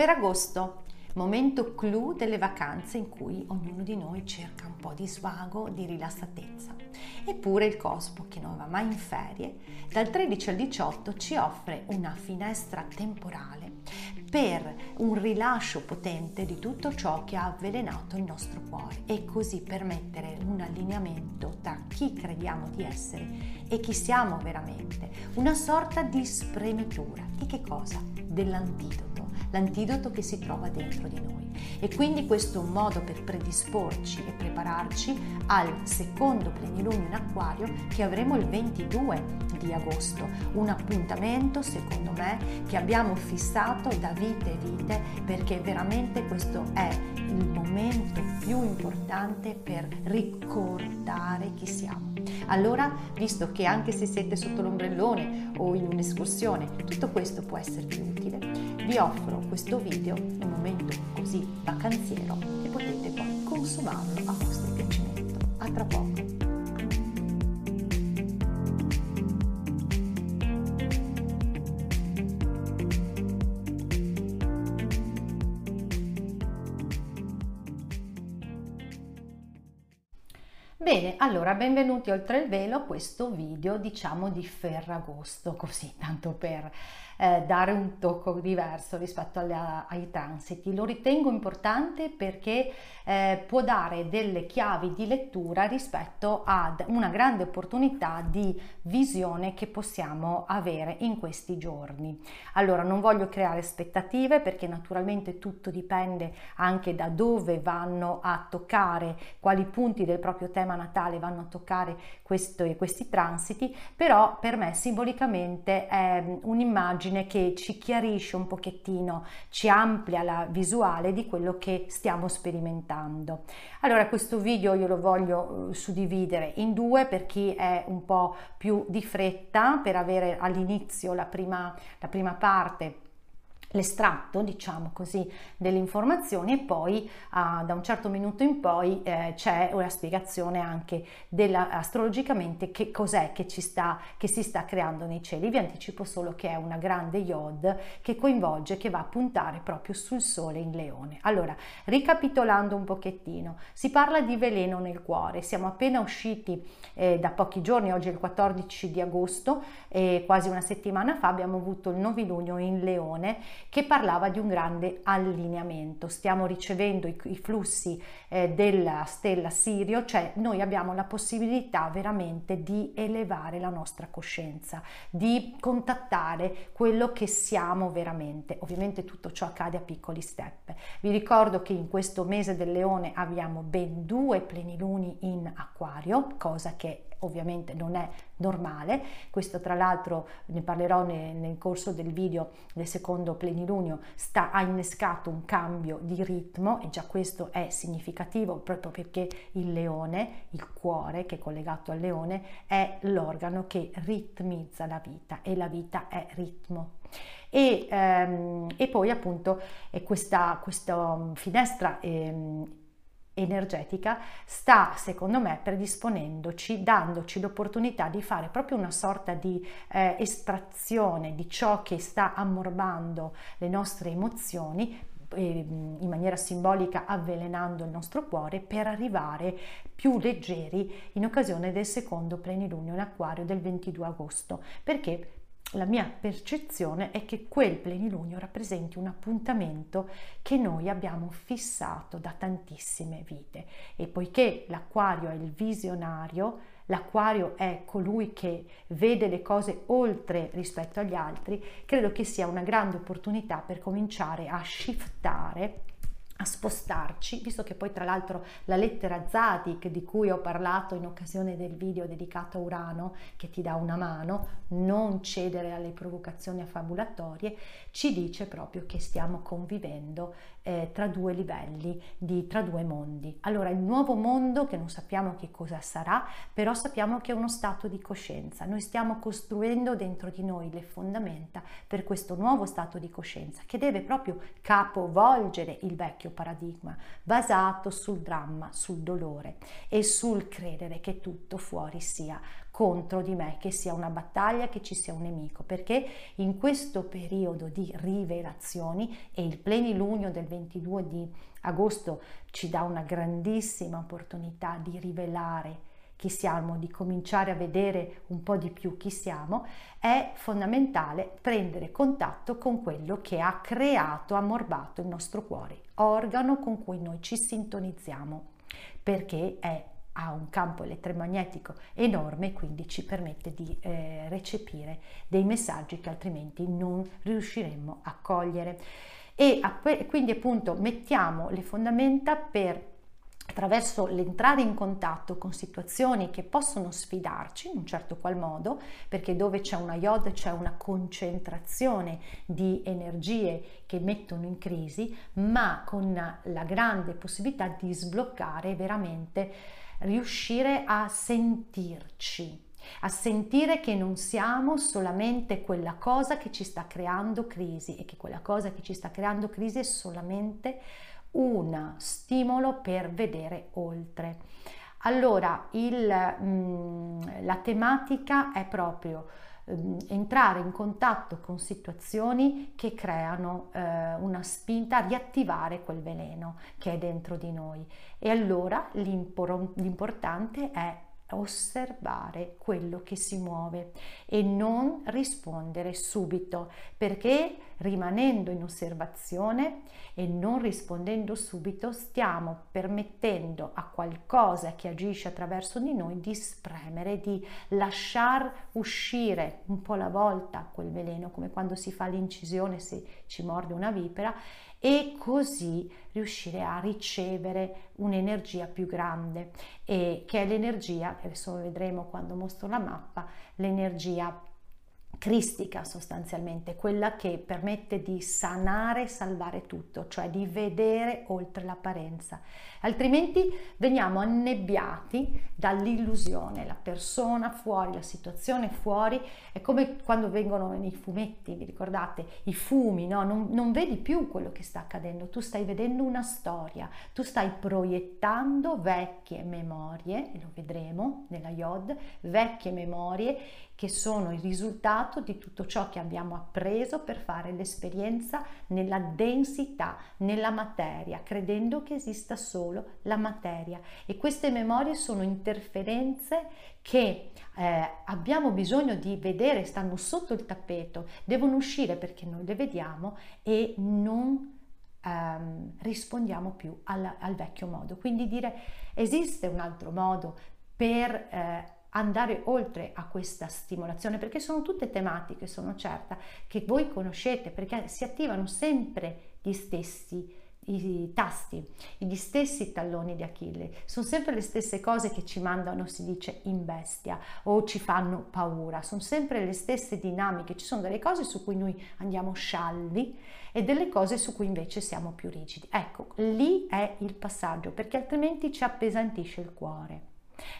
Ferragosto momento clou delle vacanze in cui ognuno di noi cerca un po' di svago, di rilassatezza. Eppure il Cosmo, che non va mai in ferie, dal 13 al 18 ci offre una finestra temporale per un rilascio potente di tutto ciò che ha avvelenato il nostro cuore e così permettere un allineamento tra chi crediamo di essere e chi siamo veramente, una sorta di spremitura. Di che cosa? Dell'antidoto l'antidoto che si trova dentro di noi. E quindi questo è un modo per predisporci e prepararci al secondo plenilunio in acquario che avremo il 22 di agosto. Un appuntamento, secondo me, che abbiamo fissato da vite e vite perché veramente questo è il momento più importante per ricordare chi siamo. Allora, visto che anche se siete sotto l'ombrellone o in un'escursione, tutto questo può esservi utile, vi offro questo video, un momento così vacanziero e potete poi consumarlo a vostro piacimento. A tra poco! Bene, allora benvenuti oltre il velo a questo video diciamo di Ferragosto, così tanto per eh, dare un tocco diverso rispetto alle, ai transiti. Lo ritengo importante perché eh, può dare delle chiavi di lettura rispetto ad una grande opportunità di visione che possiamo avere in questi giorni. Allora non voglio creare aspettative perché naturalmente tutto dipende anche da dove vanno a toccare, quali punti del proprio tema natale vanno a toccare questo, questi transiti, però per me simbolicamente è un'immagine un'immagine che ci chiarisce un pochettino, ci amplia la visuale di quello che stiamo sperimentando. Allora questo video io lo voglio eh, suddividere in due per chi è un po' più di fretta per avere all'inizio la prima, la prima parte l'estratto, diciamo così, delle informazioni e poi uh, da un certo minuto in poi eh, c'è una spiegazione anche della, astrologicamente che cos'è che, ci sta, che si sta creando nei cieli. Vi anticipo solo che è una grande iod che coinvolge, che va a puntare proprio sul sole in leone. Allora, ricapitolando un pochettino, si parla di veleno nel cuore, siamo appena usciti eh, da pochi giorni, oggi è il 14 di agosto, eh, quasi una settimana fa abbiamo avuto il novilunio in leone che parlava di un grande allineamento. Stiamo ricevendo i, i flussi eh, della stella Sirio, cioè noi abbiamo la possibilità veramente di elevare la nostra coscienza, di contattare quello che siamo veramente. Ovviamente tutto ciò accade a piccoli step. Vi ricordo che in questo mese del leone abbiamo ben due pleniluni in acquario, cosa che ovviamente non è normale. Questo tra l'altro ne parlerò nel, nel corso del video del secondo plenilunio, sta, ha innescato un cambio di ritmo e già questo è significativo proprio perché il leone, il cuore che è collegato al leone, è l'organo che ritmizza la vita e la vita è ritmo. E, ehm, e, poi appunto questa, questa finestra ehm, energetica sta secondo me predisponendoci, dandoci l'opportunità di fare proprio una sorta di eh, estrazione di ciò che sta ammorbando le nostre emozioni in maniera simbolica avvelenando il nostro cuore per arrivare più leggeri in occasione del secondo plenilunio in acquario del 22 agosto. Perché la mia percezione è che quel plenilunio rappresenti un appuntamento che noi abbiamo fissato da tantissime vite. E poiché l'acquario è il visionario, l'acquario è colui che vede le cose oltre rispetto agli altri, credo che sia una grande opportunità per cominciare a shiftare a spostarci, visto che poi tra l'altro la lettera Zadik di cui ho parlato in occasione del video dedicato a Urano, che ti dà una mano, non cedere alle provocazioni affabulatorie, ci dice proprio che stiamo convivendo eh, tra due livelli, di, tra due mondi. Allora il nuovo mondo, che non sappiamo che cosa sarà, però sappiamo che è uno stato di coscienza. Noi stiamo costruendo dentro di noi le fondamenta per questo nuovo stato di coscienza che deve proprio capovolgere il vecchio paradigma basato sul dramma, sul dolore e sul credere che tutto fuori sia contro di me, che sia una battaglia, che ci sia un nemico, perché in questo periodo di rivelazioni e il plenilunio del 22 di agosto ci dà una grandissima opportunità di rivelare chi siamo, di cominciare a vedere un po' di più chi siamo, è fondamentale prendere contatto con quello che ha creato, ammorbato il nostro cuore, organo con cui noi ci sintonizziamo, perché è ha un campo elettromagnetico enorme quindi ci permette di eh, recepire dei messaggi che altrimenti non riusciremmo a cogliere. E quindi appunto mettiamo le fondamenta per attraverso l'entrare in contatto con situazioni che possono sfidarci in un certo qual modo, perché dove c'è una iod c'è una concentrazione di energie che mettono in crisi, ma con la grande possibilità di sbloccare veramente riuscire a sentirci, a sentire che non siamo solamente quella cosa che ci sta creando crisi e che quella cosa che ci sta creando crisi è solamente un stimolo per vedere oltre. Allora, il, mh, mm, la tematica è proprio Ehm, entrare in contatto con situazioni che creano eh, una spinta a riattivare quel veleno che è dentro di noi. E allora l'importante è osservare quello che si muove e non rispondere subito perché rimanendo in osservazione e non rispondendo subito stiamo permettendo a qualcosa che agisce attraverso di noi di spremere, di lasciar uscire un po' alla volta quel veleno come quando si fa l'incisione se ci morde una vipera e così riuscire a ricevere un'energia più grande che è l'energia, adesso vedremo quando mostro la mappa, l'energia cristica sostanzialmente, quella che permette di sanare e salvare tutto, cioè di vedere oltre l'apparenza. Altrimenti veniamo annebbiati dall'illusione, la persona fuori, la situazione fuori, è come quando vengono nei fumetti, vi ricordate, i fumi, no? non, non vedi più quello che sta accadendo, tu stai vedendo una storia, tu stai proiettando vecchie memorie, lo vedremo nella Yod, vecchie memorie che sono il risultato di tutto ciò che abbiamo appreso per fare l'esperienza nella densità, nella materia, credendo che esista solo la materia. E queste memorie sono interferenze che eh, abbiamo bisogno di vedere, stanno sotto il tappeto, devono uscire perché noi le vediamo e non ehm, rispondiamo più al, al, vecchio modo. Quindi dire esiste un altro modo per... Eh, andare oltre a questa stimolazione perché sono tutte tematiche, sono certa, che voi conoscete perché si attivano sempre gli stessi i tasti, gli stessi talloni di Achille, sono sempre le stesse cose che ci mandano, si dice, in bestia o ci fanno paura, sono sempre le stesse dinamiche, ci sono delle cose su cui noi andiamo scialli e delle cose su cui invece siamo più rigidi. Ecco, lì è il passaggio perché altrimenti ci appesantisce il cuore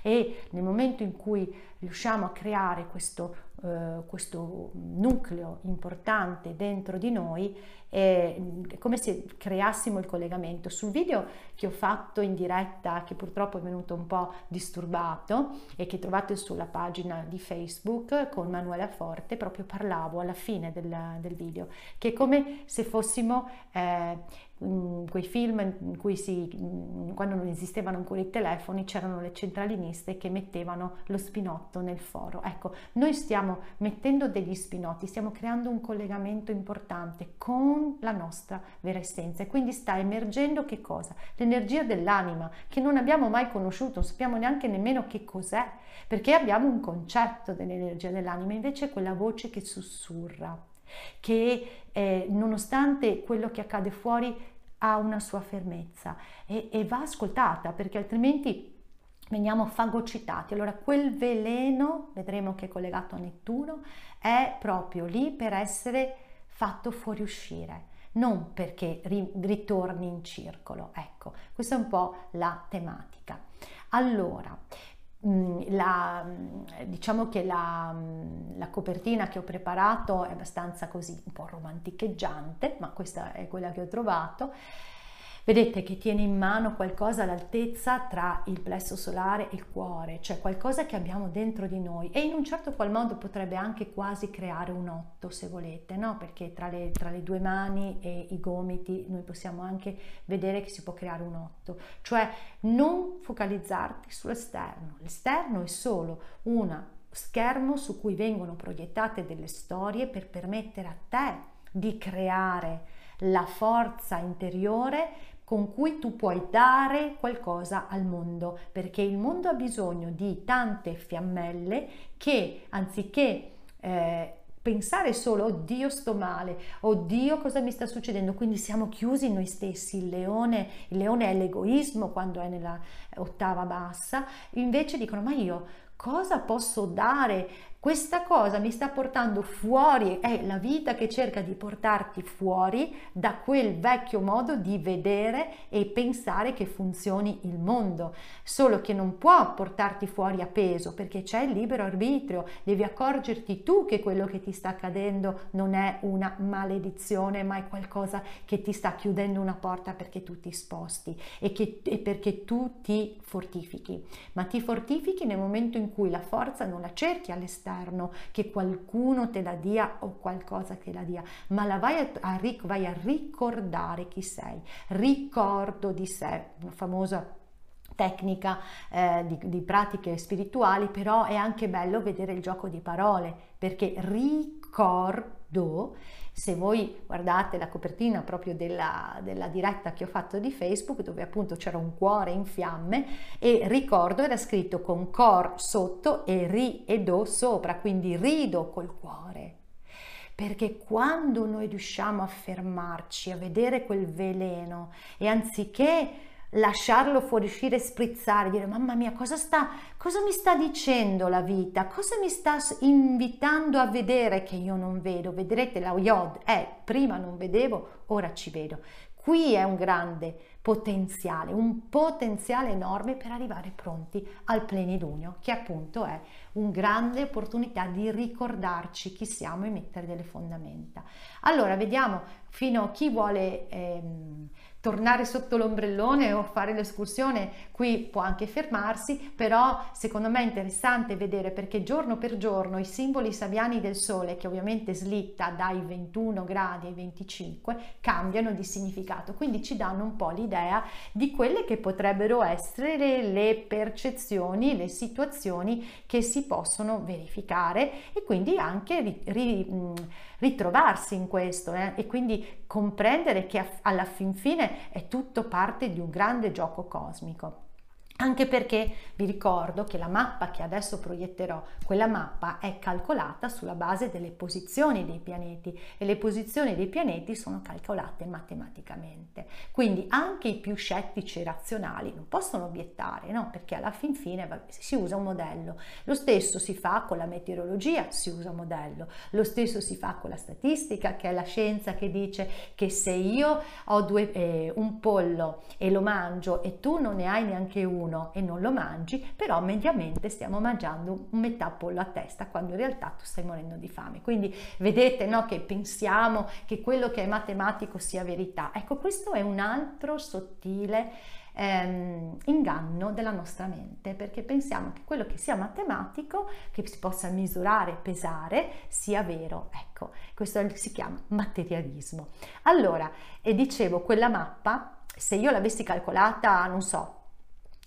e nel momento in cui riusciamo a creare questo, eh, questo nucleo importante dentro di noi è come se creassimo il collegamento. Sul video che ho fatto in diretta, che purtroppo è venuto un po' disturbato e che trovate sulla pagina di Facebook con Manuela Forte, proprio parlavo alla fine del, del video, che è come se fossimo eh, quei film in cui si, quando non esistevano ancora i telefoni c'erano le centraliniste che mettevano lo spinotto nel foro. Ecco, noi stiamo mettendo degli spinotti, stiamo creando un collegamento importante con la nostra vera essenza e quindi sta emergendo che cosa? L'energia dell'anima che non abbiamo mai conosciuto, non sappiamo neanche nemmeno che cos'è, perché abbiamo un concetto dell'energia dell'anima, invece è quella voce che sussurra che eh, nonostante quello che accade fuori ha una sua fermezza e, e va ascoltata perché altrimenti veniamo fagocitati. Allora quel veleno, vedremo che è collegato a Nettuno, è proprio lì per essere fatto fuoriuscire, non perché ritorni in circolo. Ecco, questa è un po' la tematica. Allora, la, diciamo che la, la, copertina che ho preparato è abbastanza così un po' romanticheggiante, ma questa è quella che ho trovato Vedete che tiene in mano qualcosa all'altezza tra il plesso solare e il cuore, cioè qualcosa che abbiamo dentro di noi. E in un certo qual modo potrebbe anche quasi creare un otto se volete, no? Perché tra le, tra le due mani e i gomiti noi possiamo anche vedere che si può creare un otto, cioè non focalizzarti sull'esterno, l'esterno è solo una schermo su cui vengono proiettate delle storie per permettere a te di creare la forza interiore con cui tu puoi dare qualcosa al mondo, perché il mondo ha bisogno di tante fiammelle che anziché eh, pensare solo oddio sto male, oddio cosa mi sta succedendo, quindi siamo chiusi noi stessi, il leone, il leone è l'egoismo quando è nella ottava bassa, invece dicono ma io cosa posso dare questa cosa mi sta portando fuori, è la vita che cerca di portarti fuori da quel vecchio modo di vedere e pensare che funzioni il mondo, solo che non può portarti fuori a peso perché c'è il libero arbitrio, devi accorgerti tu che quello che ti sta accadendo non è una maledizione ma è qualcosa che ti sta chiudendo una porta perché tu ti sposti e, che, e perché tu ti fortifichi, ma ti fortifichi nel momento in cui la forza non la cerchi all'esterno esterno, che qualcuno te la dia o qualcosa che la dia, ma la vai a, a, vai a ricordare chi sei, ricordo di sé, una famosa tecnica eh, di, di, pratiche spirituali, però è anche bello vedere il gioco di parole, perché ricordo se voi guardate la copertina proprio della, della, diretta che ho fatto di Facebook, dove appunto c'era un cuore in fiamme e ricordo era scritto con cor sotto e ri e do sopra, quindi rido col cuore. Perché quando noi riusciamo a fermarci, a vedere quel veleno e anziché lasciarlo fuoriuscire sprizzare, dire mamma mia cosa, sta, cosa mi sta dicendo la vita, cosa mi sta invitando a vedere che io non vedo. Vedrete la Yod è prima non vedevo, ora ci vedo. Qui è un grande potenziale, un potenziale enorme per arrivare pronti al plenilunio, che appunto è una grande opportunità di ricordarci chi siamo e mettere delle fondamenta. Allora, vediamo fino a chi vuole ehm, tornare sotto l'ombrellone o fare l'escursione, qui può anche fermarsi, però secondo me è interessante vedere perché giorno per giorno i simboli sabiani del sole, che ovviamente slitta dai 21 gradi ai 25, cambiano di significato, quindi ci danno un po' l'idea di quelle che potrebbero essere le percezioni, le situazioni che si possono verificare e quindi anche ri, ri, ritrovarsi in questo eh? e quindi comprendere che alla fin fine è tutto parte di un grande gioco cosmico. Anche perché vi ricordo che la mappa che adesso proietterò, quella mappa è calcolata sulla base delle posizioni dei pianeti e le posizioni dei pianeti sono calcolate matematicamente. Quindi anche i più scettici e razionali non possono obiettare, no? Perché alla fin fine si usa un modello. Lo stesso si fa con la meteorologia, si usa un modello. Lo stesso si fa con la statistica, che è la scienza che dice che se io ho due, eh, un pollo e lo mangio e tu non ne hai neanche uno, uno e non lo mangi, però mediamente stiamo mangiando un metà pollo a testa quando in realtà tu stai morendo di fame. Quindi vedete no, che pensiamo che quello che è matematico sia verità. Ecco, questo è un altro sottile ehm, inganno della nostra mente perché pensiamo che quello che sia matematico, che si possa misurare, pesare, sia vero. Ecco, questo si chiama materialismo. Allora, e dicevo, quella mappa, se io l'avessi calcolata, non so,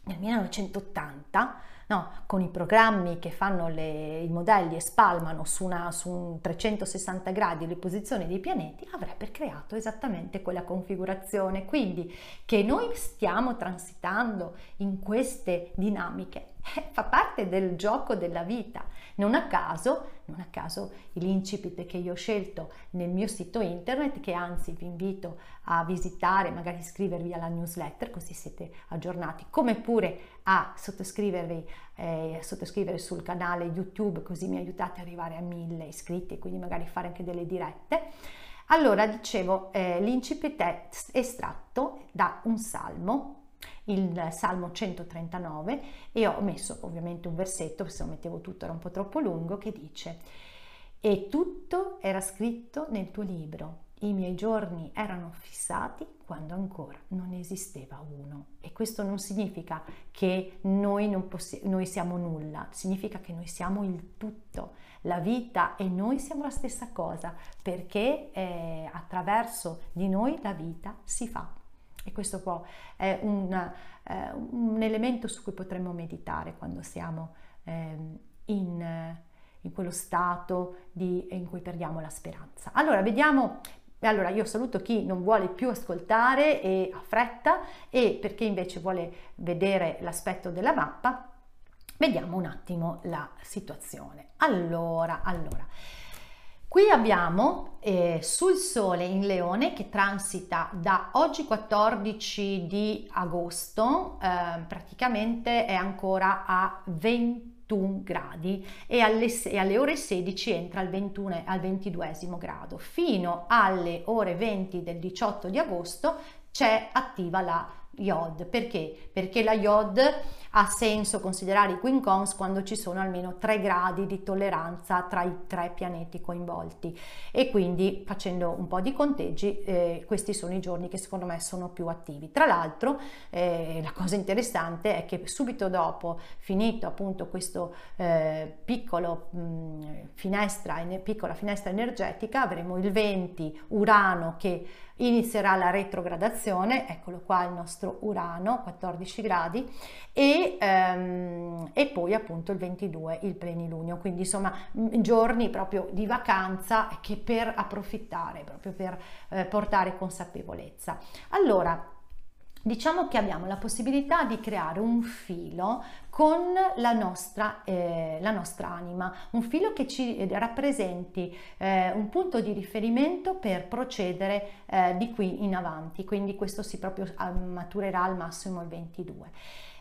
nel 1980, no, con i programmi che fanno le, i modelli e spalmano su, una, su un 360 gradi le posizioni dei pianeti, avrebbe creato esattamente quella configurazione. Quindi che noi stiamo transitando in queste dinamiche eh, fa parte del gioco della vita. Non a caso, non a caso l'incipit che io ho scelto nel mio sito internet, che anzi vi invito a visitare, magari iscrivervi alla newsletter, così siete aggiornati, come pure a sottoscrivervi, eh, sottoscrivere sul canale YouTube, così mi aiutate ad arrivare a mille iscritti, quindi magari fare anche delle dirette. Allora, dicevo, eh, l'incipit è estratto da un salmo il Salmo 139 e ho messo ovviamente un versetto, se lo mettevo tutto era un po' troppo lungo, che dice e tutto era scritto nel tuo libro, i miei giorni erano fissati quando ancora non esisteva uno. E questo non significa che noi, non possi- noi siamo nulla, significa che noi siamo il tutto. La vita e noi siamo la stessa cosa, perché eh, attraverso di noi la vita si fa. E questo può, è un, eh, un, elemento su cui potremmo meditare quando siamo eh, in, in, quello stato di, in cui perdiamo la speranza. Allora, vediamo allora io saluto chi non vuole più ascoltare e ha fretta e per chi invece vuole vedere l'aspetto della mappa, vediamo un attimo la situazione. Allora, allora. Qui abbiamo eh, sul Sole in Leone che transita da oggi 14 di agosto, eh, praticamente è ancora a 21 gradi e alle, e alle ore 16 entra al, 21, al 22 grado. Fino alle ore 20 del 18 di agosto c'è attiva la IOD. Perché? Perché la IOD ha senso considerare i quincons quando ci sono almeno 3 gradi di tolleranza tra i tre pianeti coinvolti e quindi facendo un po' di conteggi eh, questi sono i giorni che secondo me sono più attivi. Tra l'altro eh, la cosa interessante è che subito dopo finito appunto questo eh, piccolo mh, finestra, piccola finestra energetica avremo il 20 Urano che inizierà la retrogradazione, eccolo qua il nostro Urano, 14 gradi, e, ehm, e poi appunto il 22 il plenilunio, quindi insomma giorni proprio di vacanza che per approfittare, proprio per eh, portare consapevolezza. Allora, diciamo che abbiamo la possibilità di creare un filo con la nostra, eh, la nostra anima, un filo che ci rappresenti eh, un punto di riferimento per procedere eh, di qui in avanti, quindi questo si proprio maturerà al massimo il 22.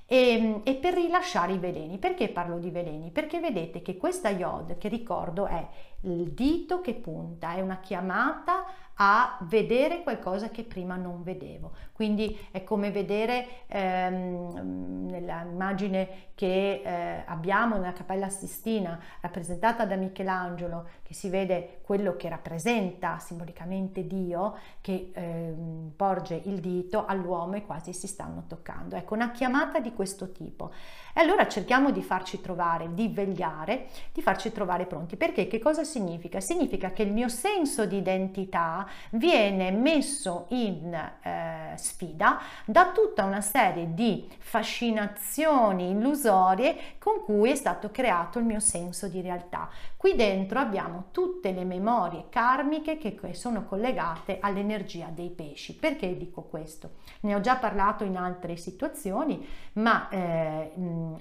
E, e, per rilasciare i veleni. Perché parlo di veleni? Perché vedete che questa iod, che ricordo è il dito che punta, è una chiamata a vedere qualcosa che prima non vedevo. Quindi è come vedere ehm, nell'immagine che eh, abbiamo nella Cappella Sistina rappresentata da Michelangelo, che si vede quello che rappresenta simbolicamente Dio, che ehm, porge il dito all'uomo e quasi si stanno toccando. Ecco, una chiamata di questo tipo. E allora cerchiamo di farci trovare, di vegliare, di farci trovare pronti. Perché che cosa significa? Significa che il mio senso di identità viene messo in eh, sfida da tutta una serie di fascinazioni illusorie con cui è stato creato il mio senso di realtà. Qui dentro abbiamo tutte le memorie karmiche che sono collegate all'energia dei pesci. Perché dico questo? Ne ho già parlato in altre situazioni, ma eh,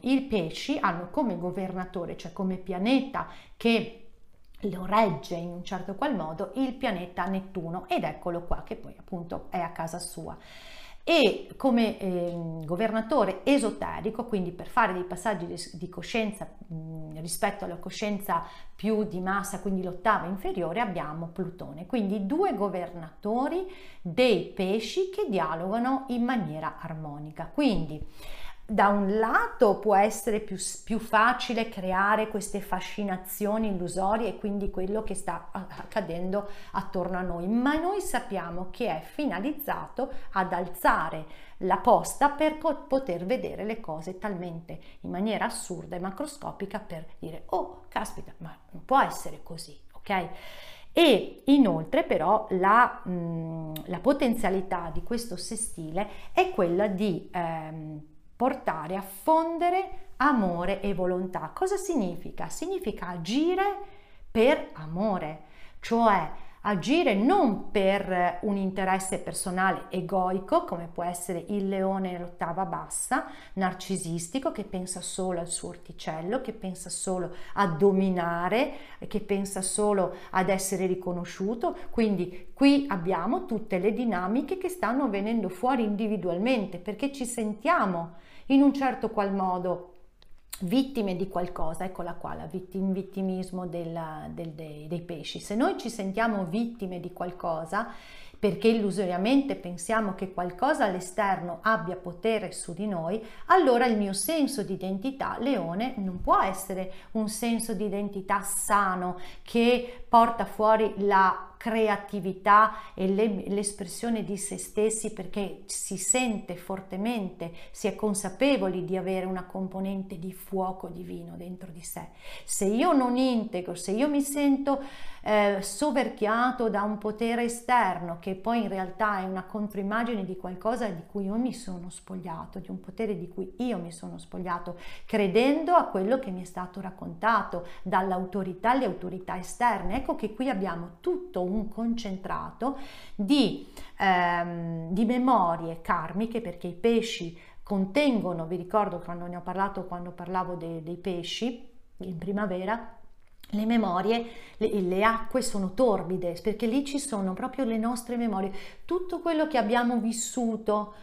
i pesci hanno come governatore, cioè come pianeta che lo regge in un certo qual modo il pianeta Nettuno ed eccolo qua che poi appunto è a casa sua e come eh, governatore esoterico, quindi per fare dei passaggi di, di coscienza mh, rispetto alla coscienza più di massa, quindi l'ottava inferiore, abbiamo Plutone, quindi due governatori dei pesci che dialogano in maniera armonica. Quindi da un lato può essere più, più, facile creare queste fascinazioni illusorie e quindi quello che sta accadendo attorno a noi, ma noi sappiamo che è finalizzato ad alzare la posta per poter vedere le cose talmente in maniera assurda e macroscopica per dire oh caspita ma non può essere così ok? E inoltre però la, mh, la potenzialità di questo sestile è quella di ehm, portare a fondere amore e volontà. Cosa significa? Significa agire per amore, cioè agire non per un interesse personale egoico, come può essere il leone nell'ottava bassa, narcisistico, che pensa solo al suo orticello, che pensa solo a dominare, che pensa solo ad essere riconosciuto. Quindi qui abbiamo tutte le dinamiche che stanno venendo fuori individualmente perché ci sentiamo in un certo qual modo vittime di qualcosa, eccola qua la vittim, vittimismo della, del, dei, dei pesci. Se noi ci sentiamo vittime di qualcosa, perché illusoriamente pensiamo che qualcosa all'esterno abbia potere su di noi, allora il mio senso di identità leone non può essere un senso di identità sano che porta fuori la creatività e le, l'espressione di se stessi perché si sente fortemente, si è consapevoli di avere una componente di fuoco divino dentro di sé. Se io non integro, se io mi sento eh, soverchiato da un potere esterno che poi in realtà è una controimmagine di qualcosa di cui io mi sono spogliato, di un potere di cui io mi sono spogliato, credendo a quello che mi è stato raccontato dall'autorità alle autorità esterne. Ecco che qui abbiamo tutto un concentrato di, ehm, di memorie karmiche perché i pesci contengono, vi ricordo quando ne ho parlato quando parlavo de, dei pesci in primavera, le memorie, le, le, acque sono torbide perché lì ci sono proprio le nostre memorie, tutto quello che abbiamo vissuto,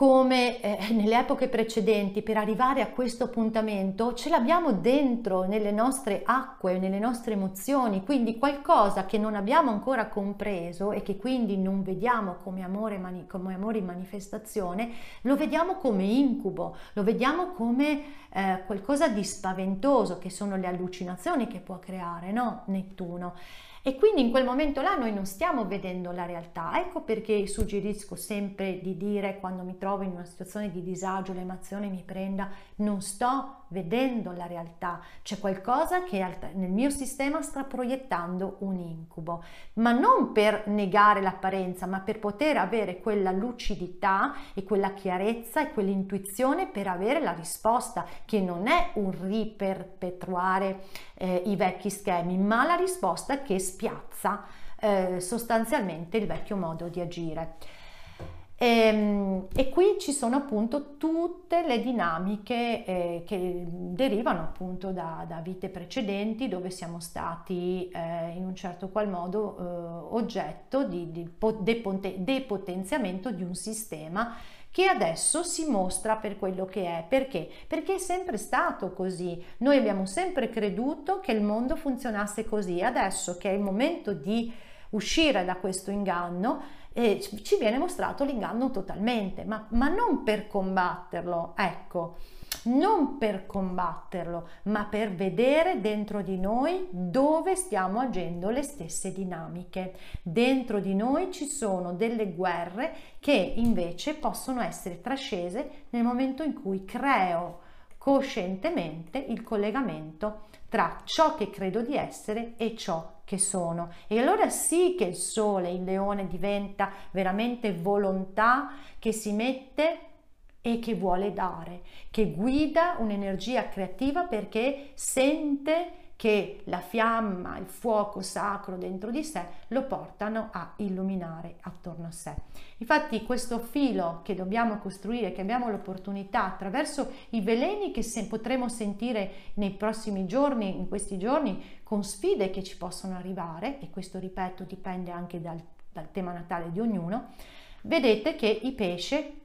come eh, nelle epoche precedenti per arrivare a questo appuntamento ce l'abbiamo dentro nelle nostre acque, nelle nostre emozioni, quindi qualcosa che non abbiamo ancora compreso e che quindi non vediamo come amore, mani- come amore in manifestazione, lo vediamo come incubo, lo vediamo come eh, qualcosa di spaventoso che sono le allucinazioni che può creare no? Nettuno. E quindi in quel momento là noi non stiamo vedendo la realtà. Ecco perché suggerisco sempre di dire quando mi trovo in una situazione di disagio, l'emozione mi prenda, non sto vedendo la realtà, c'è qualcosa che nel mio sistema sta proiettando un incubo, ma non per negare l'apparenza, ma per poter avere quella lucidità e quella chiarezza e quell'intuizione per avere la risposta che non è un riperpetuare eh, i vecchi schemi, ma la risposta che spiazza eh, sostanzialmente il vecchio modo di agire. E, ehm, e, qui ci sono appunto tutte le dinamiche eh, che derivano appunto da, da, vite precedenti dove siamo stati eh, in un certo qual modo eh, oggetto di, di depotenziamento di un sistema che adesso si mostra per quello che è. Perché? Perché è sempre stato così. Noi abbiamo sempre creduto che il mondo funzionasse così. Adesso che è il momento di uscire da questo inganno, e ci viene mostrato l'inganno totalmente, ma, ma non per combatterlo, ecco, non per combatterlo, ma per vedere dentro di noi dove stiamo agendo le stesse dinamiche. Dentro di noi ci sono delle guerre che invece possono essere trascese nel momento in cui creo coscientemente il collegamento tra ciò che credo di essere e ciò che sono. E allora sì che il sole, il leone diventa veramente volontà che si mette e che vuole dare, che guida un'energia creativa perché sente che la fiamma, il fuoco sacro dentro di sé lo portano a illuminare attorno a sé. Infatti questo filo che dobbiamo costruire, che abbiamo l'opportunità attraverso i veleni che se potremo sentire nei prossimi giorni, in questi giorni, con sfide che ci possono arrivare, e questo ripeto dipende anche dal, dal tema natale di ognuno, vedete che i pesci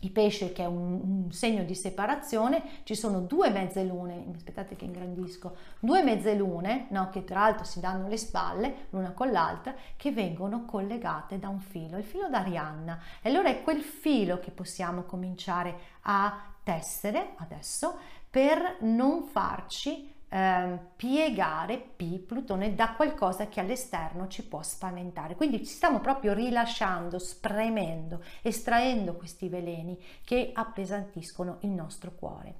i pesci che è un, un, segno di separazione, ci sono due mezze lune, aspettate che ingrandisco, due mezze lune, no, che tra l'altro si danno le spalle l'una con l'altra, che vengono collegate da un filo, il filo d'Arianna. E allora è quel filo che possiamo cominciare a tessere adesso per non farci eh, piegare P, Plutone, da qualcosa che all'esterno ci può spaventare. Quindi ci stiamo proprio rilasciando, spremendo, estraendo questi veleni che appesantiscono il nostro cuore.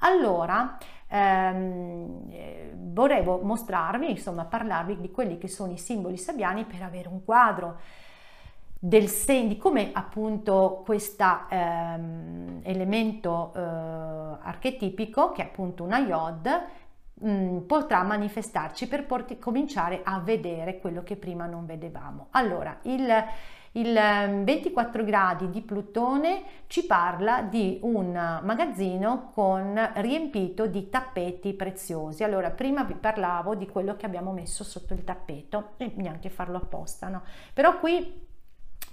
Allora, ehm, eh, volevo mostrarvi, insomma, parlarvi di quelli che sono i simboli sabbiani per avere un quadro del sen, di come appunto questo ehm, elemento eh, archetipico, che è appunto una iod, mm, potrà manifestarci per porti, cominciare a vedere quello che prima non vedevamo. Allora, il, il 24 ehm, gradi di Plutone ci parla di un magazzino con riempito di tappeti preziosi. Allora, prima vi parlavo di quello che abbiamo messo sotto il tappeto e neanche farlo apposta, no? Però qui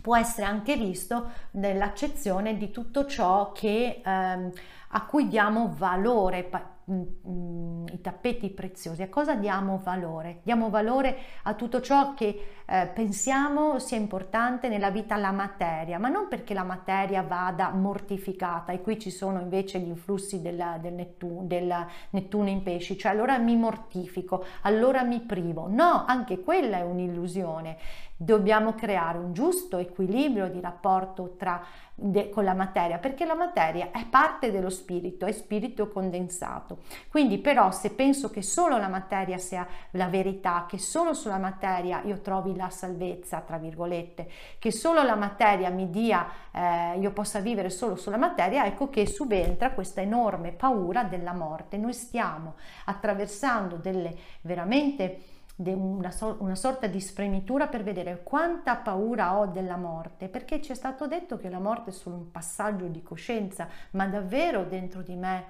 può essere anche visto nell'accezione di tutto ciò che, ehm, a cui diamo valore, Mm, mm, i tappeti preziosi, a cosa diamo valore? Diamo valore a tutto ciò che eh, pensiamo sia importante nella vita, la materia, ma non perché la materia vada mortificata e qui ci sono invece gli influssi della, del, Nettuno, del Nettuno in pesci, cioè allora mi mortifico, allora mi privo. No, anche quella è un'illusione. Dobbiamo creare un giusto equilibrio di rapporto tra de, con la materia, perché la materia è parte dello spirito, è spirito condensato. Quindi però se penso che solo la materia sia la verità, che solo sulla materia io trovi la salvezza, tra virgolette, che solo la materia mi dia, eh, io possa vivere solo sulla materia, ecco che subentra questa enorme paura della morte. Noi stiamo attraversando delle veramente una, so- una, sorta di spremitura per vedere quanta paura ho della morte, perché ci è stato detto che la morte è solo un passaggio di coscienza, ma davvero dentro di me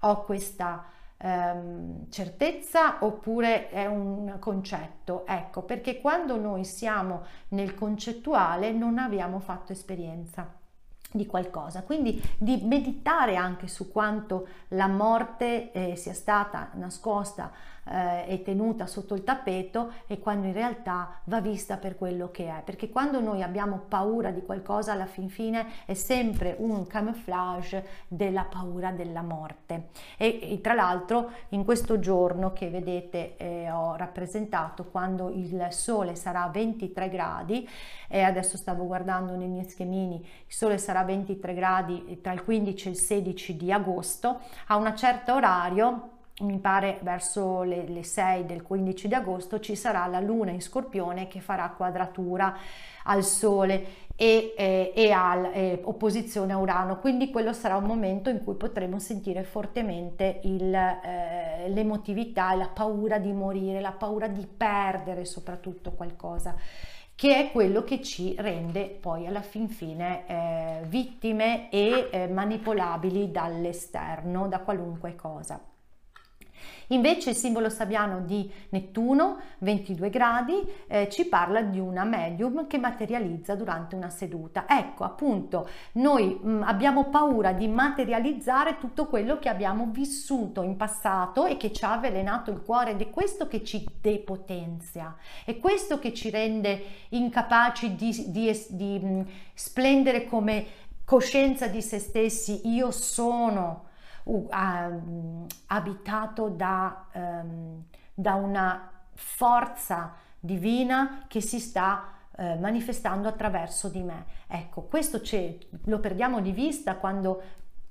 ho questa ehm, certezza oppure è un concetto? Ecco, perché quando noi siamo nel concettuale non abbiamo fatto esperienza di qualcosa, quindi di meditare anche su quanto la morte eh, sia stata nascosta eh, è tenuta sotto il tappeto e quando in realtà va vista per quello che è, perché quando noi abbiamo paura di qualcosa alla fin fine è sempre un camouflage della paura della morte. E, e tra l'altro in questo giorno che vedete eh, ho rappresentato quando il sole sarà a 23 gradi e adesso stavo guardando nei miei schemini il sole sarà a 23 gradi tra il 15 e il 16 di agosto a un certo orario mi pare verso le, le 6 del 15 di agosto ci sarà la luna in scorpione che farà quadratura al sole e, eh, e al eh, a Urano. Quindi quello sarà un momento in cui potremo sentire fortemente il, eh, l'emotività e la paura di morire la paura di perdere soprattutto qualcosa che è quello che ci rende poi alla fin fine eh, vittime e eh, manipolabili dall'esterno da qualunque cosa Invece il simbolo sabiano di Nettuno, 22 gradi, eh, ci parla di una medium che materializza durante una seduta. Ecco, appunto, noi mh, mm, abbiamo paura di materializzare tutto quello che abbiamo vissuto in passato e che ci ha avvelenato il cuore ed è questo che ci depotenzia, è questo che ci rende incapaci di, di, di mh, mm, splendere come coscienza di se stessi. Io sono uh, abitato da, um, da, una forza divina che si sta uh, manifestando attraverso di me. Ecco, questo lo perdiamo di vista quando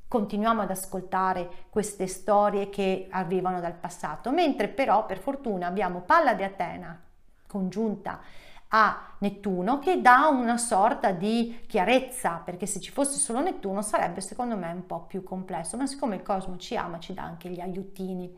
continuiamo ad ascoltare queste storie che arrivano dal passato, mentre però per fortuna abbiamo Palla di Atena congiunta a Nettuno che dà una sorta di chiarezza, perché se ci fosse solo Nettuno sarebbe secondo me un po' più complesso, ma siccome il cosmo ci ama ci dà anche gli aiutini.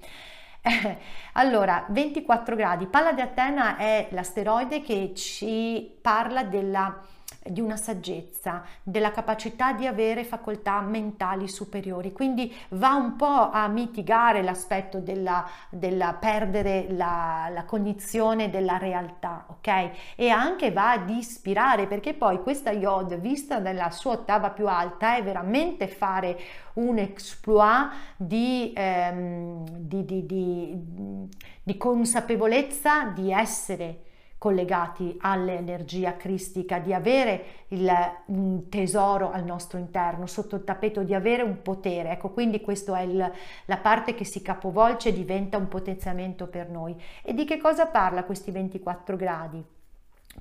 allora, 24 gradi, Palla di Atena è l'asteroide che ci parla della di una saggezza, della capacità di avere facoltà mentali superiori, quindi va un po' a mitigare l'aspetto della, della perdere la, la, cognizione della realtà, ok? E anche va ad ispirare, perché poi questa Yod, vista nella sua ottava più alta, è veramente fare un exploit di, ehm, di, di, di consapevolezza di essere collegati all'energia cristica, di avere il, tesoro al nostro interno, sotto il tappeto, di avere un potere. Ecco, quindi questa è il, la parte che si capovolge e diventa un potenziamento per noi. E di che cosa parla questi 24 gradi?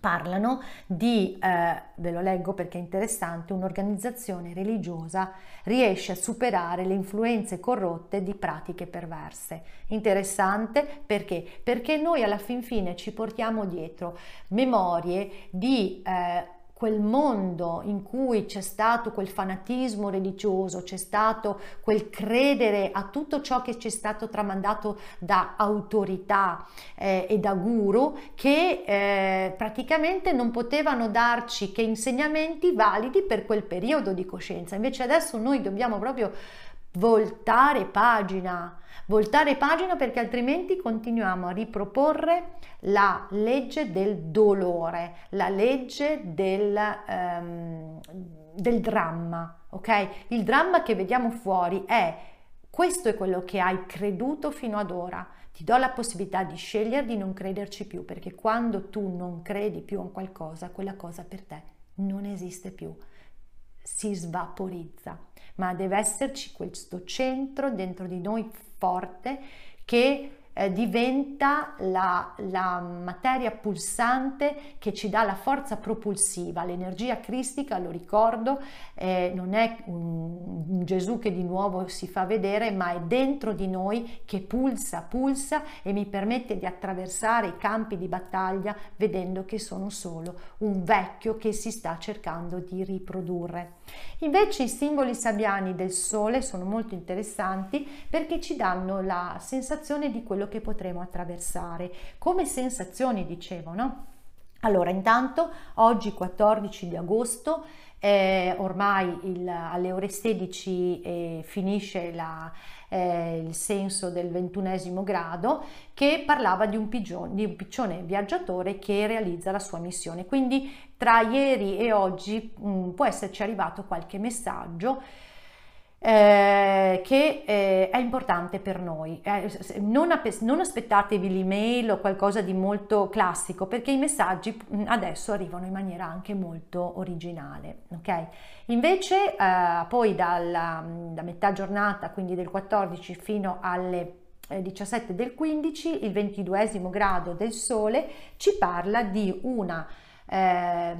Parlano di, eh, ve lo leggo perché è interessante, un'organizzazione religiosa riesce a superare le influenze corrotte di pratiche perverse. Interessante perché? Perché noi alla fin fine ci portiamo dietro memorie di... Eh, quel mondo in cui c'è stato quel fanatismo religioso, c'è stato quel credere a tutto ciò che ci è stato tramandato da autorità eh, e da guru che eh, praticamente non potevano darci che insegnamenti validi per quel periodo di coscienza. Invece adesso noi dobbiamo proprio voltare pagina, voltare pagina perché altrimenti continuiamo a riproporre la legge del dolore, la legge del, um, del dramma, ok? Il dramma che vediamo fuori è questo è quello che hai creduto fino ad ora. Ti do la possibilità di scegliere di non crederci più, perché quando tu non credi più a qualcosa, quella cosa per te non esiste più, si svaporizza ma deve esserci questo centro dentro di noi forte che eh, diventa la, la, materia pulsante che ci dà la forza propulsiva, l'energia cristica, lo ricordo, eh, non è un, un, Gesù che di nuovo si fa vedere, ma è dentro di noi che pulsa, pulsa e mi permette di attraversare i campi di battaglia vedendo che sono solo un vecchio che si sta cercando di riprodurre. Invece i simboli sabbiani del sole sono molto interessanti perché ci danno la sensazione di quello che potremo attraversare. Come sensazioni, dicevo, no? Allora, intanto oggi 14 di agosto, eh, ormai il, alle ore 16 eh, finisce la, eh, il senso del ventunesimo grado che parlava di un, pigione, di un piccione viaggiatore che realizza la sua missione. Quindi tra ieri e oggi mh, mm, può esserci arrivato qualche messaggio eh, che eh, è importante per noi. Eh, non, non, aspettatevi l'email o qualcosa di molto classico perché i messaggi adesso arrivano in maniera anche molto originale. Okay? Invece eh, poi dalla, da metà giornata, quindi del 14 fino alle 17 eh, del 15, il 22 grado del Sole ci parla di una eh,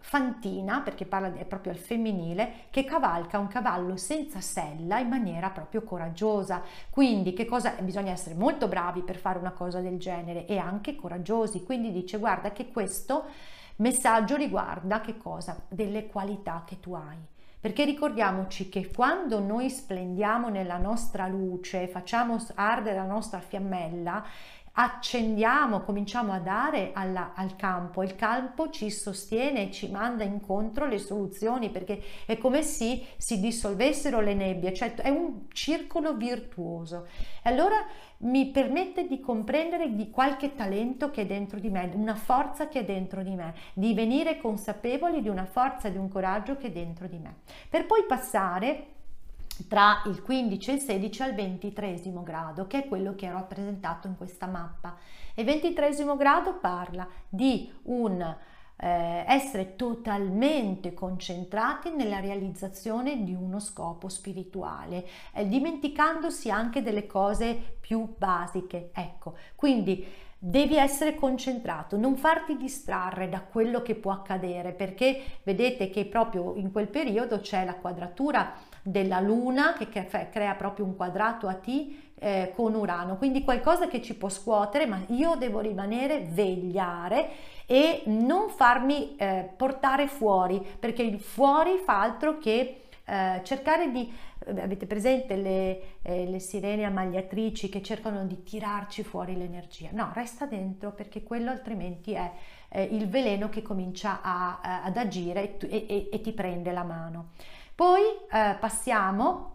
fantina, perché parla è proprio al femminile, che cavalca un cavallo senza sella in maniera proprio coraggiosa. Quindi che cosa bisogna essere molto bravi per fare una cosa del genere e anche coraggiosi. Quindi dice guarda che questo messaggio riguarda che cosa? Delle qualità che tu hai. Perché ricordiamoci che quando noi splendiamo nella nostra luce, facciamo ardere la nostra fiammella, accendiamo, cominciamo a dare alla, al campo, il campo ci sostiene ci manda incontro le soluzioni perché è come se si dissolvessero le nebbie, cioè è un circolo virtuoso. E allora mi permette di comprendere di qualche talento che è dentro di me, una forza che è dentro di me, di venire consapevoli di una forza, di un coraggio che è dentro di me, per poi passare tra il 15 e il 16 al 23 grado, che è quello che è rappresentato in questa mappa. E il 23 grado parla di un eh, essere totalmente concentrati nella realizzazione di uno scopo spirituale, eh, dimenticandosi anche delle cose più basiche. Ecco, quindi devi essere concentrato, non farti distrarre da quello che può accadere, perché vedete che proprio in quel periodo c'è la quadratura della Luna che crea proprio un quadrato a T eh, con Urano, quindi qualcosa che ci può scuotere, ma io devo rimanere, vegliare e non farmi eh, portare fuori, perché il fuori fa altro che eh, cercare di eh, avete presente le, eh, le, sirene amagliatrici che cercano di tirarci fuori l'energia? No resta dentro perché quello altrimenti è eh, il veleno che comincia a, a, ad agire e, e, e ti prende la mano poi eh, passiamo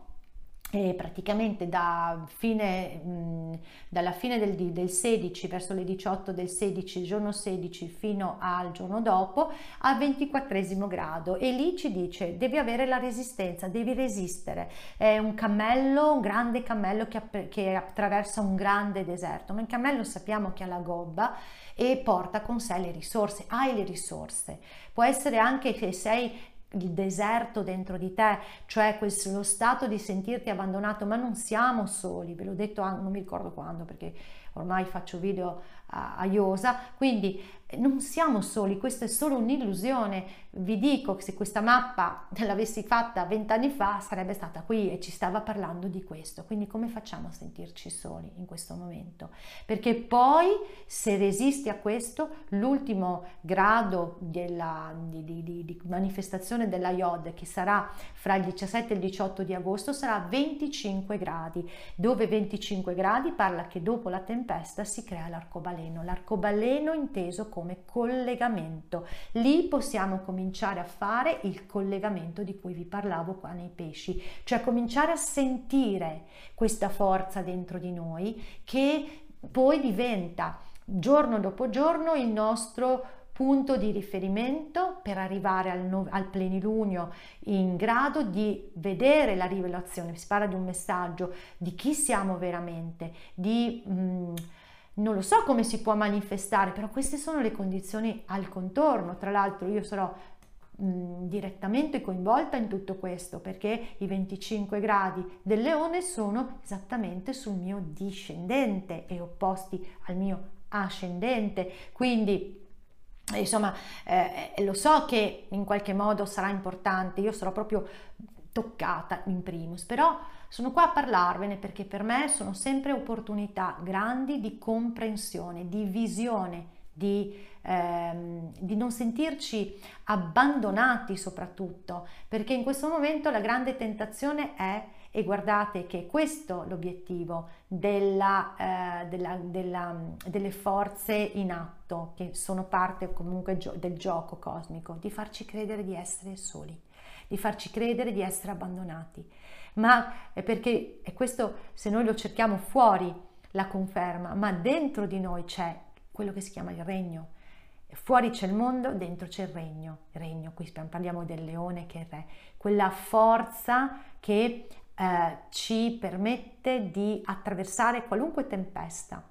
e praticamente da fine, mh, dalla fine del, del, 16 verso le 18 del 16, giorno 16 fino al giorno dopo al 24 grado e lì ci dice devi avere la resistenza, devi resistere. È un cammello, un grande cammello che, che attraversa un grande deserto, ma il cammello sappiamo che ha la gobba e porta con sé le risorse, hai le risorse. Può essere anche che sei il deserto dentro di te, cioè lo stato di sentirti abbandonato, ma non siamo soli, ve l'ho detto anche, non mi ricordo quando, perché ormai faccio video a, Iosa, quindi non siamo soli, questa è solo un'illusione. Vi dico che se questa mappa l'avessi fatta vent'anni fa sarebbe stata qui e ci stava parlando di questo. Quindi come facciamo a sentirci soli in questo momento? Perché poi se resisti a questo, l'ultimo grado della, di, di, di, di manifestazione della IOD che sarà fra il 17 e il 18 di agosto sarà 25 gradi, dove 25 gradi parla che dopo la tempesta si crea l'arcobaleno. L'arcobaleno inteso come collegamento. Lì possiamo cominciare a fare il collegamento di cui vi parlavo qua nei pesci, cioè cominciare a sentire questa forza dentro di noi che poi diventa giorno dopo giorno il nostro punto di riferimento per arrivare al, no, al, plenilunio in grado di vedere la rivelazione, si parla di un messaggio di chi siamo veramente, di... Mm, non lo so come si può manifestare, però queste sono le condizioni al contorno. Tra l'altro io sarò mh, direttamente coinvolta in tutto questo perché i 25 gradi del leone sono esattamente sul mio discendente e opposti al mio ascendente. Quindi insomma eh, lo so che in qualche modo sarà importante, io sarò proprio toccata in primis, però sono qua a parlarvene perché per me sono sempre opportunità grandi di comprensione, di visione, di, ehm, di, non sentirci abbandonati soprattutto, perché in questo momento la grande tentazione è, e guardate che questo è l'obiettivo della, eh, della, della, delle forze in atto, che sono parte comunque gio- del gioco cosmico, di farci credere di essere soli, di farci credere di essere abbandonati ma è perché è questo se noi lo cerchiamo fuori la conferma, ma dentro di noi c'è quello che si chiama il regno. Fuori c'è il mondo, dentro c'è il regno. Il regno, qui parliamo del leone che è il re, quella forza che eh, ci permette di attraversare qualunque tempesta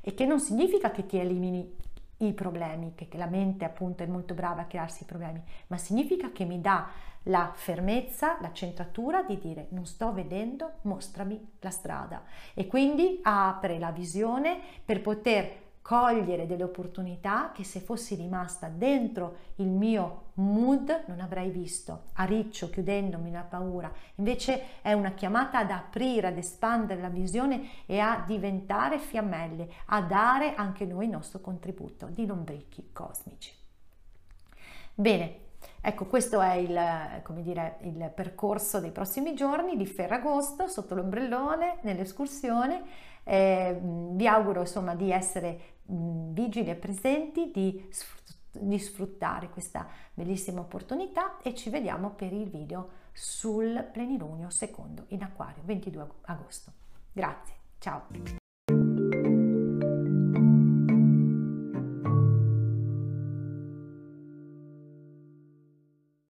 e che non significa che ti elimini i problemi, che la mente appunto è molto brava a crearsi i problemi, ma significa che mi dà la fermezza, la centratura di dire non sto vedendo, mostrami la strada e quindi apre la visione per poter cogliere delle opportunità che se fossi rimasta dentro il mio mood non avrei visto, a riccio, chiudendomi la paura. Invece è una chiamata ad aprire, ad espandere la visione e a diventare fiammelle, a dare anche noi il nostro contributo di lombrichi cosmici. Bene, Ecco, questo è il, dire, il, percorso dei prossimi giorni di Ferragosto sotto l'ombrellone, nell'escursione. Eh, vi auguro insomma di essere vigili e presenti, di, di sfruttare questa bellissima opportunità e ci vediamo per il video sul plenilunio secondo in acquario 22 agosto. Grazie, ciao!